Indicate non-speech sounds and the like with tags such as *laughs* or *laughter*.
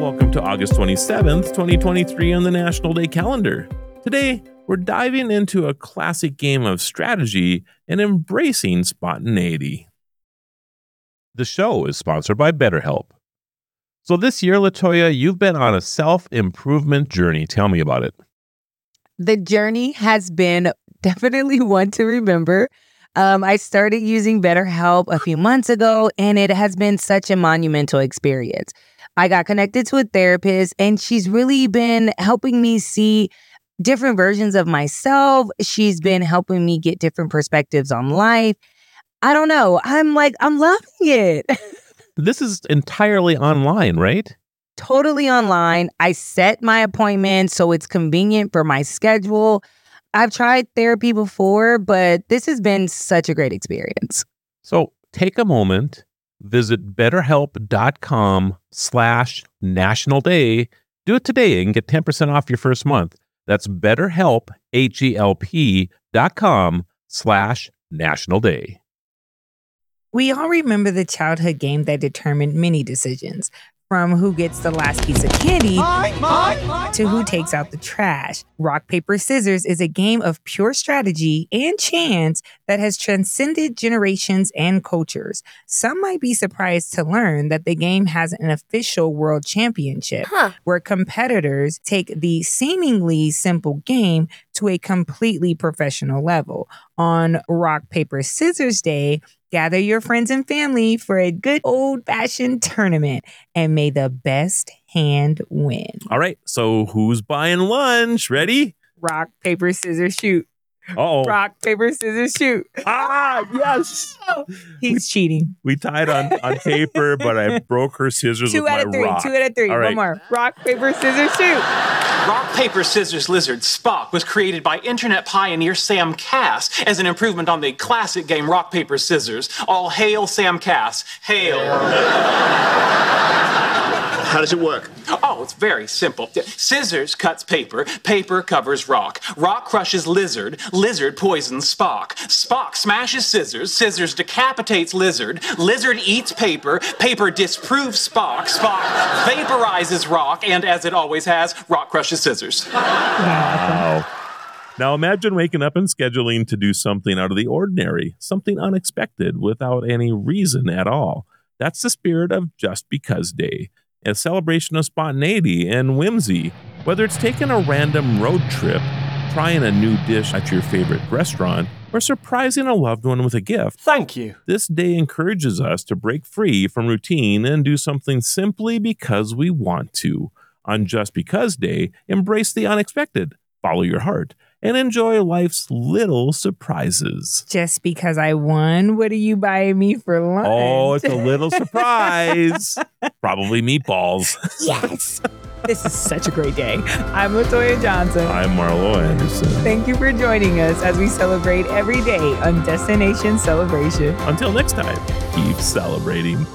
Welcome to August 27th, 2023 on the National Day calendar. Today, we're diving into a classic game of strategy and embracing spontaneity. The show is sponsored by BetterHelp. So this year, Latoya, you've been on a self improvement journey. Tell me about it. The journey has been definitely one to remember. Um, I started using BetterHelp a few months ago, and it has been such a monumental experience. I got connected to a therapist, and she's really been helping me see different versions of myself. She's been helping me get different perspectives on life. I don't know. I'm like, I'm loving it. *laughs* This is entirely online, right? totally online. I set my appointment so it's convenient for my schedule. I've tried therapy before, but this has been such a great experience. So take a moment, visit betterhelp.com slash national day. Do it today and get 10% off your first month. That's betterhelp, H-E-L-P dot com slash national day. We all remember the childhood game that determined many decisions, from who gets the last piece of candy to who takes out the trash. Rock, paper, scissors is a game of pure strategy and chance that has transcended generations and cultures. Some might be surprised to learn that the game has an official world championship where competitors take the seemingly simple game to a completely professional level. On Rock, Paper, Scissors Day, gather your friends and family for a good old fashioned tournament and may the best hand win. All right, so who's buying lunch? Ready? Rock, paper, scissors, shoot. Oh, Rock, paper, scissors, shoot. ah, yes. *laughs* He's cheating. We tied on, on paper, but I *laughs* broke her scissors Two out of three. rock. Two out of three. All right. One more. Rock, paper, scissors, shoot. Rock, Paper, Scissors, Lizard, Spock was created by internet pioneer Sam Kass as an improvement on the classic game Rock, Paper, Scissors. All hail Sam Kass. Hail. How does it work? Oh, it's very simple. Scissors cuts paper, paper covers rock. Rock crushes lizard, lizard poisons Spock. Spock smashes scissors, scissors decapitates lizard, lizard eats paper, paper disproves Spock, Spock vaporizes rock, and as it always has, rock crushes scissors. Wow. Now imagine waking up and scheduling to do something out of the ordinary, something unexpected without any reason at all. That's the spirit of Just Because Day, a celebration of spontaneity and whimsy. Whether it's taking a random road trip, trying a new dish at your favorite restaurant, or surprising a loved one with a gift, Thank you. this day encourages us to break free from routine and do something simply because we want to. On Just Because Day, embrace the unexpected, follow your heart, and enjoy life's little surprises. Just because I won, what are you buying me for lunch? Oh, it's a little surprise. *laughs* Probably meatballs. yes. This is such a great day. I'm Latoya Johnson. I'm Marlo Anderson. Thank you for joining us as we celebrate every day on Destination Celebration. Until next time, keep celebrating.